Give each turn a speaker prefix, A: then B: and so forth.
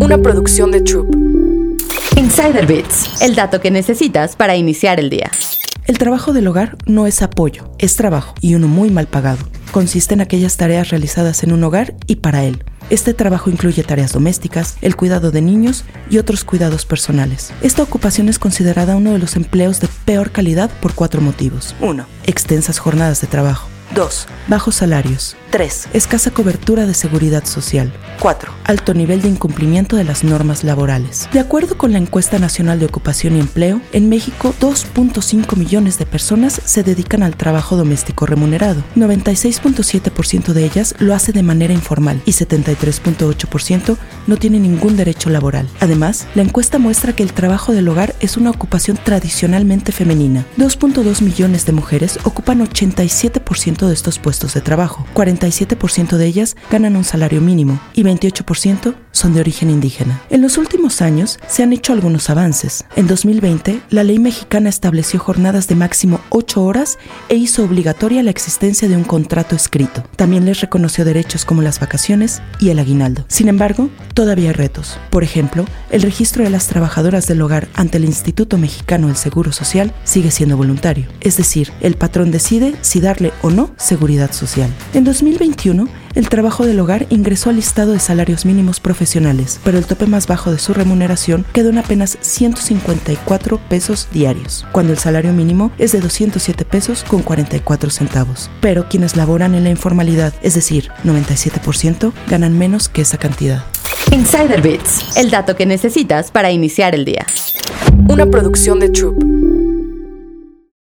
A: una producción de Troop.
B: Insider Bits, el dato que necesitas para iniciar el día.
C: El trabajo del hogar no es apoyo, es trabajo y uno muy mal pagado. Consiste en aquellas tareas realizadas en un hogar y para él. Este trabajo incluye tareas domésticas, el cuidado de niños y otros cuidados personales. Esta ocupación es considerada uno de los empleos de peor calidad por cuatro motivos. 1. Extensas jornadas de trabajo. 2. Bajos salarios. 3. Escasa cobertura de seguridad social. 4. Alto nivel de incumplimiento de las normas laborales. De acuerdo con la Encuesta Nacional de Ocupación y Empleo, en México 2.5 millones de personas se dedican al trabajo doméstico remunerado. 96.7% de ellas lo hace de manera informal y 73.8% no tiene ningún derecho laboral. Además, la encuesta muestra que el trabajo del hogar es una ocupación tradicionalmente femenina. 2.2 millones de mujeres ocupan 87% de estos puestos de trabajo. 47% de ellas ganan un salario mínimo y 28% son de origen indígena. En los últimos años se han hecho algunos avances. En 2020, la ley mexicana estableció jornadas de máximo 8 horas e hizo obligatoria la existencia de un contrato escrito. También les reconoció derechos como las vacaciones y el aguinaldo. Sin embargo, todavía hay retos. Por ejemplo, el registro de las trabajadoras del hogar ante el Instituto Mexicano del Seguro Social sigue siendo voluntario. Es decir, el patrón decide si darle o no seguridad social. En 2021, el trabajo del hogar ingresó al listado de salarios mínimos profesionales, pero el tope más bajo de su remuneración quedó en apenas 154 pesos diarios, cuando el salario mínimo es de 207 pesos con 44 centavos. Pero quienes laboran en la informalidad, es decir, 97%, ganan menos que esa cantidad.
B: Insider Bits, el dato que necesitas para iniciar el día.
A: Una producción de Troop.